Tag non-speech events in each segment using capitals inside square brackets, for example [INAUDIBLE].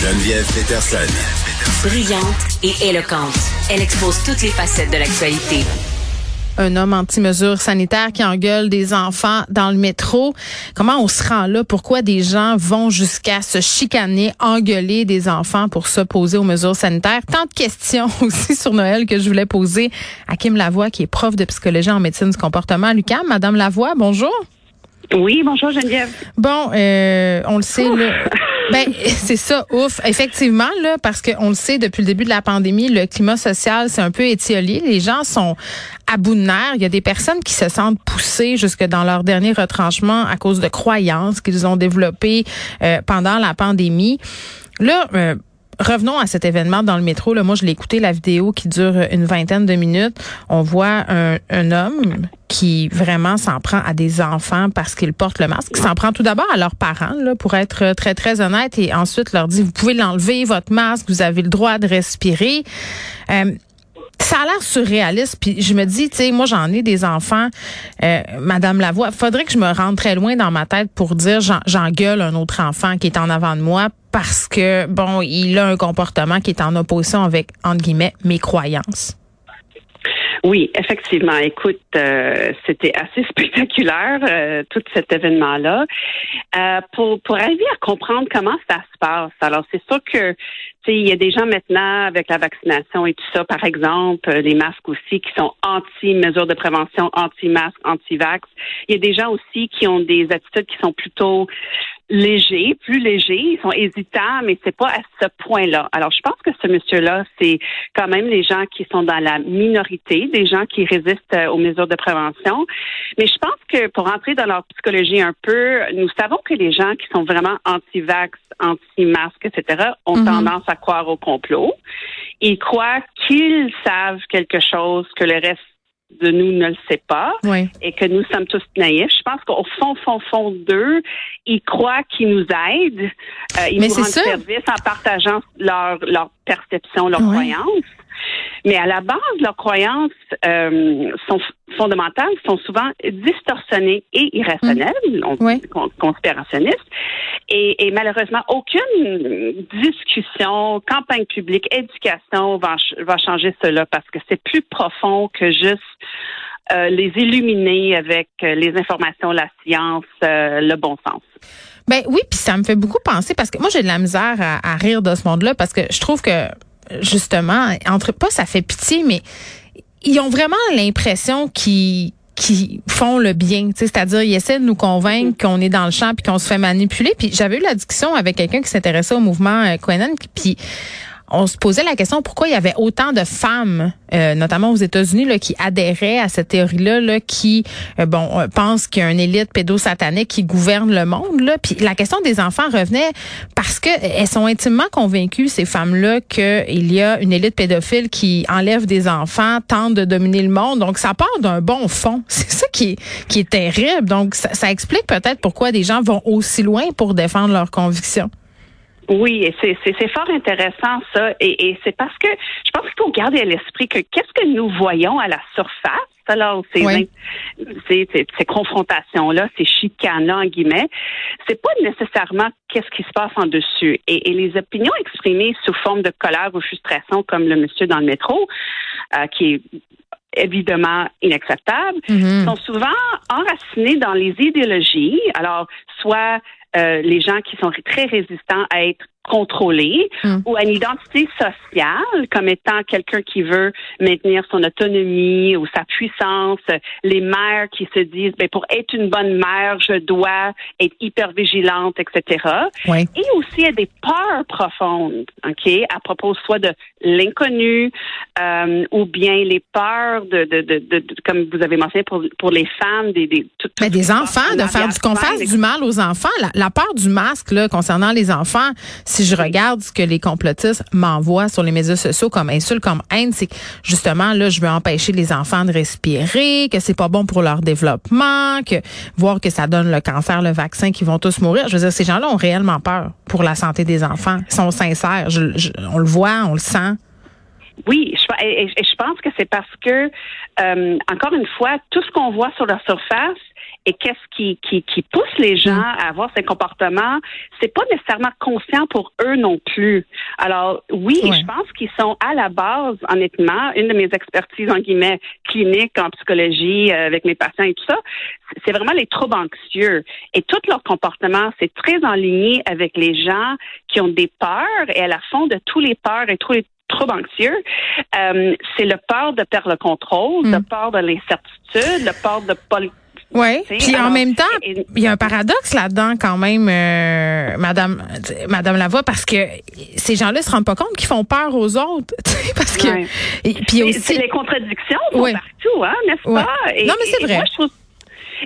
Geneviève Peterson. Brillante et éloquente, elle expose toutes les facettes de l'actualité. Un homme anti-mesures sanitaires qui engueule des enfants dans le métro. Comment on se rend là? Pourquoi des gens vont jusqu'à se chicaner, engueuler des enfants pour s'opposer aux mesures sanitaires? Tant de questions [LAUGHS] aussi sur Noël que je voulais poser à Kim Lavoie, qui est prof de psychologie en médecine du comportement Lucas, Madame Lavoie, bonjour. Oui, bonjour Geneviève. Bon, euh, on le sait, là. [LAUGHS] Ben, [LAUGHS] c'est ça, ouf. Effectivement, là, parce qu'on le sait depuis le début de la pandémie, le climat social, c'est un peu étiolé. Les gens sont à bout de nerfs. Il y a des personnes qui se sentent poussées jusque dans leur dernier retranchement à cause de croyances qu'ils ont développées euh, pendant la pandémie. Là, euh, revenons à cet événement dans le métro. Là, moi, je l'ai écouté, la vidéo qui dure une vingtaine de minutes. On voit un, homme qui vraiment s'en prend à des enfants parce qu'ils portent le masque, s'en prend tout d'abord à leurs parents, là, pour être très, très honnête, et ensuite leur dit, vous pouvez l'enlever, votre masque, vous avez le droit de respirer. Euh, ça a l'air surréaliste. Puis je me dis, tu sais, moi j'en ai des enfants, euh, Madame Lavoie. Faudrait que je me rende très loin dans ma tête pour dire j'engueule un autre enfant qui est en avant de moi parce que bon, il a un comportement qui est en opposition avec entre guillemets mes croyances. Oui, effectivement. Écoute, euh, c'était assez [LAUGHS] spectaculaire euh, tout cet événement-là. Euh, pour pour arriver à comprendre comment ça se passe. Alors, c'est sûr que il y a des gens maintenant avec la vaccination et tout ça, par exemple, les masques aussi qui sont anti-mesures de prévention, anti-masques, anti-vax. Il y a des gens aussi qui ont des attitudes qui sont plutôt légers, plus légers. Ils sont hésitants, mais c'est pas à ce point-là. Alors, je pense que ce monsieur-là, c'est quand même les gens qui sont dans la minorité, des gens qui résistent euh, aux mesures de prévention. Mais je pense que pour entrer dans leur psychologie un peu, nous savons que les gens qui sont vraiment anti-vax, anti-masque, etc., ont mhm. tendance à croire au complot. Ils croient qu'ils savent quelque chose que le reste de nous ne le sait pas et que nous sommes tous naïfs. Je pense qu'au fond, fond, fond d'eux, ils croient qu'ils nous aident, euh, ils nous rendent service en partageant leur, leur perception, leurs croyances. Mais à la base, leurs croyances euh, sont fondamentales, sont souvent distorsionnées et irrationnelles, mmh. conspirationnistes. Et, et, malheureusement, aucune discussion, campagne publique, éducation va, va changer cela parce que c'est plus profond que juste euh, les illuminer avec euh, les informations, la science, euh, le bon sens. Ben oui, puis ça me fait beaucoup penser parce que moi j'ai de la misère à, à rire de ce monde-là parce que je trouve que justement, entre pas ça fait pitié, mais ils ont vraiment l'impression qu'ils qui font le bien, c'est-à-dire ils essaient de nous convaincre qu'on est dans le champ puis qu'on se fait manipuler. Puis j'avais eu la discussion avec quelqu'un qui s'intéressait au mouvement euh, puis on se posait la question pourquoi il y avait autant de femmes, euh, notamment aux États-Unis, qui adhéraient à cette théorie-là, là, qui euh, bon euh, pensent qu'il y a une élite pédosatanique qui gouverne le monde. Puis la question des enfants revenait parce que elles sont intimement convaincues ces femmes-là qu'il y a une élite pédophile qui enlève des enfants, tente de dominer le monde. Donc ça part d'un bon fond. [LAUGHS] C'est ça qui est terrible. Donc ça explique peut-être pourquoi des gens vont aussi loin pour défendre leurs convictions. Oui, c'est, c'est, fort intéressant ça. Et, c'est parce que je pense qu'il faut garder à l'esprit que qu'est-ce que nous voyons à la surface, alors ces, ces, confrontations-là, ces chicanes en guillemets, c'est pas nécessairement qu'est-ce qui se passe en dessus. Et, les opinions exprimées sous forme de colère ou frustration, comme le monsieur dans le métro, euh, qui est évidemment inacceptable, mm-hmm. sont souvent enracinées dans les idéologies. Alors, soit euh, les gens qui sont très résistants à être contrôlés hmm. ou à une identité sociale comme étant quelqu'un qui veut maintenir son autonomie ou sa puissance, les mères qui se disent ben pour être une bonne mère, je dois être hyper vigilante, etc. Et aussi à des peurs profondes, ok, à propos soit de l'inconnu euh, ou bien les peurs de, de, de, de, comme vous avez mentionné pour, pour les femmes des des, Mais des enfants de faire du qu'on fasse du mal aux enfants, la, la peur du masque là concernant les enfants si je regarde ce que les complotistes m'envoient sur les médias sociaux comme insulte, comme haine, c'est justement, là, je veux empêcher les enfants de respirer, que c'est pas bon pour leur développement, que voir que ça donne le cancer, le vaccin, qu'ils vont tous mourir. Je veux dire, ces gens-là ont réellement peur pour la santé des enfants. Ils sont sincères. on le voit, on le sent. Oui, je, et, je pense que c'est parce que, euh, encore une fois, tout ce qu'on voit sur la surface et qu'est-ce qui, qui, qui pousse les gens mm. à avoir ces comportements, c'est pas nécessairement conscient pour eux non plus. Alors oui, je pense qu'ils sont à la base, honnêtement, une de mes expertises en guillemets cliniques en psychologie euh, avec mes patients et tout ça, c'est vraiment les troubles anxieux et tout leur comportement, c'est très en ligne avec les gens qui ont des peurs et à la fond de tous les peurs et tous les troubles anxieux, euh, c'est le peur de perdre le contrôle, le mm. peur de l'incertitude, le peur de pas oui. Puis en même temps, il y a un paradoxe là-dedans quand même, euh, Madame Madame Lavoie, parce que ces gens-là se rendent pas compte qu'ils font peur aux autres, [LAUGHS] parce que. puis aussi. C'est les contradictions partout, hein, n'est-ce pas? Non, mais c'est vrai. Et,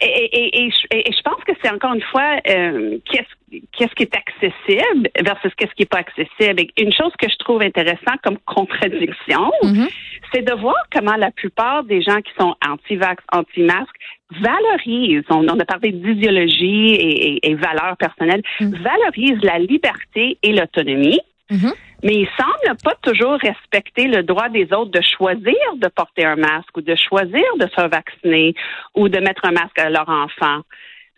et, je pense que c'est encore une fois euh, qu'est-ce qu'est-ce qui est accessible versus qu'est-ce qui est pas accessible. une chose que je trouve intéressante comme contradiction, mm-hmm. c'est de voir comment la plupart des gens qui sont anti-vax, anti-masques valorisent, on, a parlé d'idéologie et, et, valeurs personnelles, mm. valorisent la liberté et l'autonomie. Mm-hmm mais ils semblent pas toujours respecter le droit des autres de choisir de porter un masque ou de choisir de se vacciner ou de mettre un masque à leur enfant.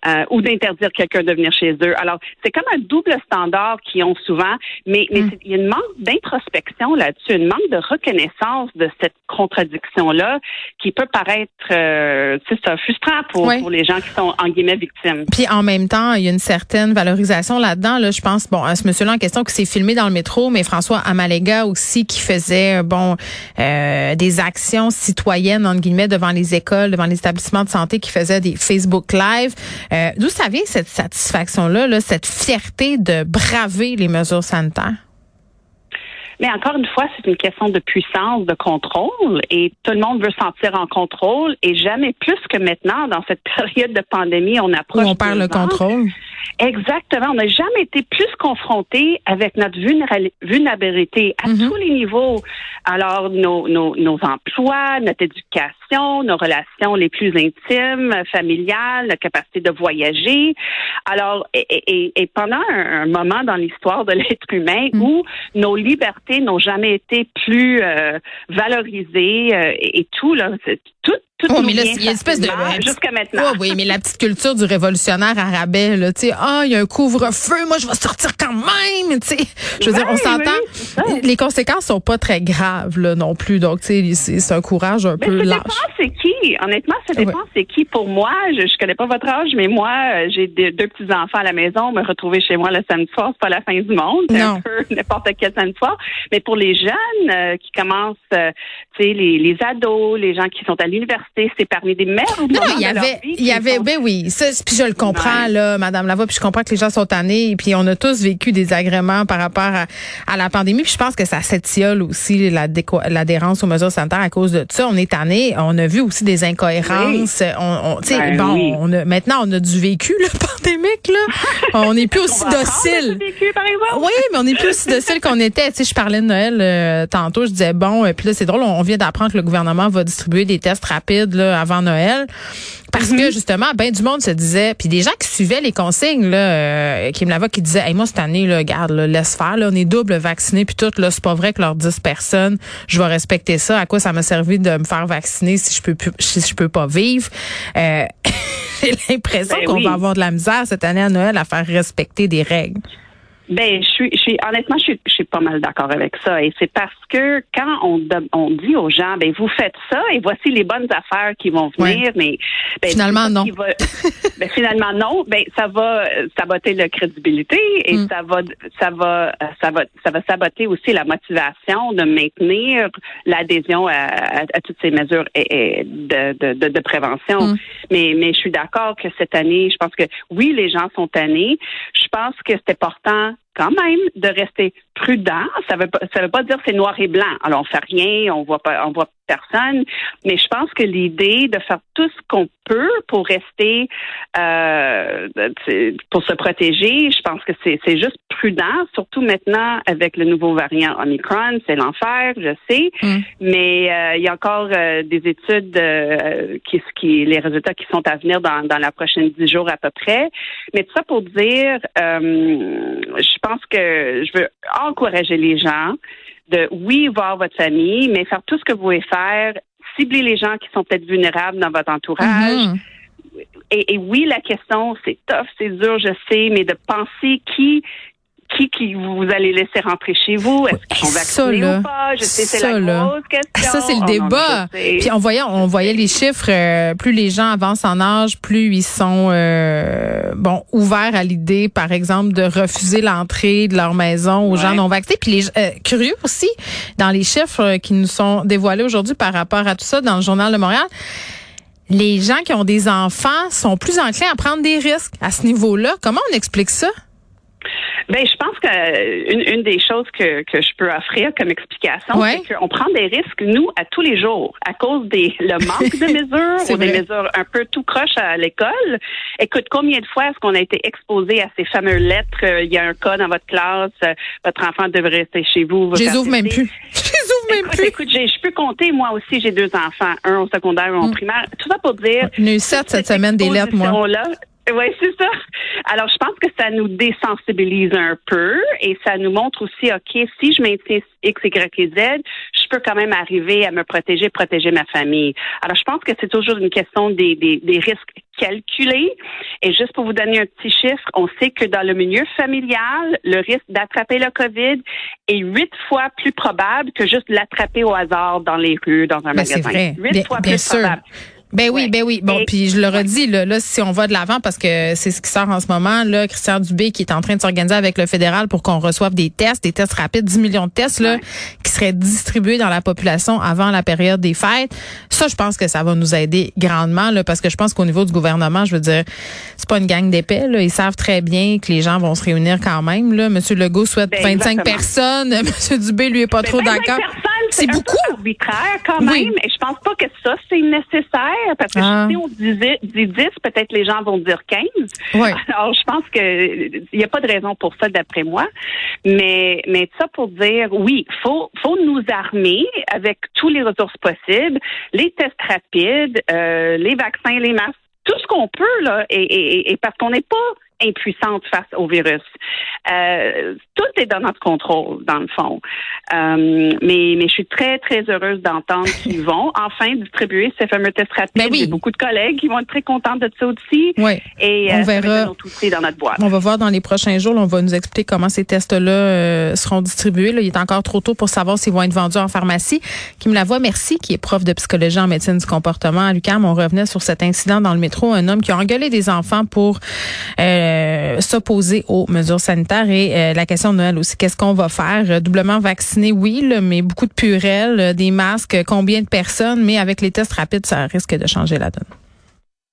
Euh, ou d'interdire quelqu'un de venir chez eux. Alors, c'est comme un double standard qu'ils ont souvent, mais, mais mm. il y a une manque d'introspection là-dessus, une manque de reconnaissance de cette contradiction-là qui peut paraître, euh, c'est ça, frustrant pour, pour les gens qui sont, en guillemets, victimes. Puis en même temps, il y a une certaine valorisation là-dedans. Là, je pense, bon, à ce monsieur-là en question qui s'est filmé dans le métro, mais François Amalega aussi qui faisait, bon, euh, des actions citoyennes, entre guillemets, devant les écoles, devant les établissements de santé, qui faisait des Facebook Live. Euh, d'où ça vient cette satisfaction-là, cette fierté de braver les mesures sanitaires? Mais encore une fois, c'est une question de puissance, de contrôle, et tout le monde veut sentir en contrôle, et jamais plus que maintenant, dans cette [LAUGHS] période de pandémie, on approche. Où on perd le contrôle. Exactement. On n'a jamais été plus confronté avec notre vulnérabilité à mhm. tous les niveaux. Alors, nos, nos, nos emplois, notre éducation, nos relations les plus intimes, familiales, la capacité de voyager. Alors, et, et, pendant un, moment dans l'histoire de l'être humain mhm. où nos libertés n'ont jamais été plus euh, valorisées euh, et, tout, là, tout, oh, mais là, il y a une espèce de. Jusqu'à maintenant. oui, mais la petite culture du révolutionnaire arabais, là, tu sais, ah, il y a un couvre-feu, moi, je vais sortir quand même, tu sais. Je veux dire, on s'entend. les conséquences sont pas très graves, là, non plus. Donc, tu sais, c'est un courage un peu lâche. Ça dépend c'est qui? Honnêtement, ça dépend c'est qui. Pour moi, je, je connais pas votre âge, mais moi, euh, j'ai deux petits-enfants à la maison. Me retrouver chez moi le samedi soir, c'est pas la fin du monde. C'est un peu [LAUGHS] n'importe quel samedi soir. Mais pour les jeunes euh, qui commencent, euh, tu sais, les, les ados, les gens qui sont à l'université, c'est parmi des mères. Non, il y avait, il y avait, ben oui, ça, puis je le comprends là, Madame Lavoie, puis je comprends que les gens sont tannés, et puis on a tous vécu des agréments par rapport à, la pandémie, puis je pense que ça s'étiole aussi l'adhérence aux mesures sanitaires à cause de ça. On est tannés, on a vu aussi des incohérences. On, sais, ben bon, on a, maintenant on a du vécu le [LAUGHS] pandémique là. on n'est plus [LAUGHS] aussi docile. Oui, mais on n'est plus aussi docile qu'on était. Tu sais, je parlais de Noël euh, tantôt, je disais bon, et euh, puis là c'est drôle, on vient d'apprendre que le gouvernement va distribuer des tests rapides avant Noël. Parce que mhm. justement, ben du monde se disait, puis des gens qui suivaient les consignes là, euh, qui me l'avaient, qui disaient, hey, moi cette année, là, garde, laisse faire, là, on est double vacciné puis tout, là, c'est pas vrai que leurs 10 personnes, je vais respecter ça. À quoi ça m'a servi de me faire vacciner si je peux si je peux pas vivre? Euh, [LAUGHS] J'ai l'impression ben qu'on va avoir de la misère cette année à Noël à faire respecter des règles. Ben, je suis, je suis honnêtement, je suis, je suis pas mal d'accord avec ça. Et c'est parce que quand on, on dit aux gens, ben vous faites ça et voici les bonnes affaires qui vont venir, mais ben, finalement non. [LAUGHS] ben, finalement non. Ben ça va saboter la crédibilité et mm. ça va, ça va, ça va, ça va saboter aussi la motivation de maintenir l'adhésion à, à, toutes ces mesures et, de, de, de, prévention. Mm. Mais, mais je suis d'accord que cette année, je pense que oui, les gens sont tannés. Je pense que c'est important quand même de rester prudent. Ça veut pas, ça veut pas dire c'est noir et blanc. Alors on fait rien, on voit pas, on voit personne. Mais je pense que l'idée de faire tout ce qu'on peut pour rester, euh, pour se protéger, je pense que c'est, c'est juste prudent, surtout maintenant avec le nouveau variant Omicron, c'est l'enfer, je sais. Mm. Mais euh, il y a encore euh, des études qui, qui, les résultats qui sont à venir dans, dans la prochaine dix jours à peu près. Mais tout ça pour dire, je pense que je veux encourager les gens de, oui, voir votre famille, mais faire tout ce que vous pouvez faire, cibler les gens qui sont peut-être vulnérables dans votre entourage. Mm-hmm. et, et oui, la question, c'est tough, c'est dur, je sais, mais de penser qui qui, qui vous allez laisser rentrer chez vous? Est-ce qu'ils sont vaccinés ou pas? Je sais, c'est la grosse question. Ça, c'est le Oh, débat. non. Puis on voyait, on voyait les chiffres, euh, plus les gens avancent en âge, plus ils sont euh, bon ouverts à l'idée, par exemple, de refuser l'entrée de leur maison aux gens non vaccinés. Puis les euh, curieux aussi, dans les chiffres euh, qui nous sont dévoilés aujourd'hui par rapport à tout ça dans le journal de Montréal. Les gens qui ont des enfants sont plus enclins à prendre des risques à ce niveau-là. Comment on explique ça? Ben, je pense que euh, une, une des choses que, que je peux offrir comme explication, Ouais. c'est qu'on prend des risques, nous, à tous les jours, à cause des le manque de [LAUGHS] mesures ou des mesures un peu tout croche à l'école. Écoute, combien de fois est-ce qu'on a été exposé à ces fameuses lettres, euh, il y a un cas dans votre classe, euh, votre enfant devrait rester chez vous. [LAUGHS] Je les ouvre même plus. Je les ouvre même plus. écoute, j'ai- je peux compter, moi aussi, j'ai deux enfants, un au secondaire, un au Mm. primaire. Tout ça pour dire, J'en ai eu cette semaine des lettres, moi. là oui, c'est ça. Alors, je pense que ça nous désensibilise un peu et ça nous montre aussi, OK, si je maintiens X, Y et Z, je peux quand même arriver à me protéger, protéger ma famille. Alors, je pense que c'est toujours une question des, des, des risques calculés. Et juste pour vous donner un petit chiffre, on sait que dans le milieu familial, le risque d'attraper le COVID est huit fois plus probable que juste l'attraper au hasard dans les rues, dans un Ben, magasin. Huit fois bien plus sûr. probable. Ben oui, Ouais. ben oui. Bon, puis je le redis, là, là, si on va de l'avant, parce que c'est ce qui sort en ce moment, là, Christian Dubé qui est en train de s'organiser avec le fédéral pour qu'on reçoive des tests, des tests rapides, 10 millions de tests, là, Ouais. qui seraient distribués dans la population avant la période des fêtes. Ça, je pense que ça va nous aider grandement, là, parce que je pense qu'au niveau du gouvernement, je veux dire, c'est pas une gang d'épais, là. Ils savent très bien que les gens vont se réunir quand même, là. Monsieur Legault souhaite Ben, 25 exactement. personnes. [LAUGHS] Monsieur Dubé, lui, est pas Ben, trop 25 d'accord. C'est un peu beaucoup. arbitraire quand Oui. même. Et je pense pas que ça, c'est nécessaire. Parce que Ah. si on dit 10, peut-être les gens vont dire 15. Ouais. [LAUGHS] Alors, je pense que il n'y a pas de raison pour ça, d'après moi. Mais, mais ça pour dire, oui, faut, faut nous armer avec tous les ressources possibles, les tests rapides, euh, les vaccins, les masques, tout ce qu'on peut, là, et, et, et parce qu'on n'est pas impuissante face au virus. Euh, tout est dans notre contrôle, dans le fond. Euh, mais, mais je suis très, très heureuse d'entendre qu'ils [LAUGHS] vont enfin distribuer ces fameux tests rapides. Ben oui. J'ai beaucoup de collègues qui vont être très contents de ça aussi. Ouais. Et On euh, verra. être notre outil dans notre boîte. On va voir dans les prochains jours. là, on va nous expliquer comment ces tests-là euh, seront distribués. Là, il est encore trop tôt pour savoir s'ils vont être vendus en pharmacie. Kim Lavoie, merci, qui est prof de psychologie en médecine du comportement à l'UQAM. On revenait sur cet incident dans le métro. Un homme qui a engueulé des enfants pour euh, s'opposer aux mesures sanitaires. Et euh, la question de Noël aussi, qu'est-ce qu'on va faire? Euh, Doublement vacciné, oui, mais beaucoup de purelles, euh, des masques, combien de personnes? Mais avec les tests rapides, ça risque de changer la donne.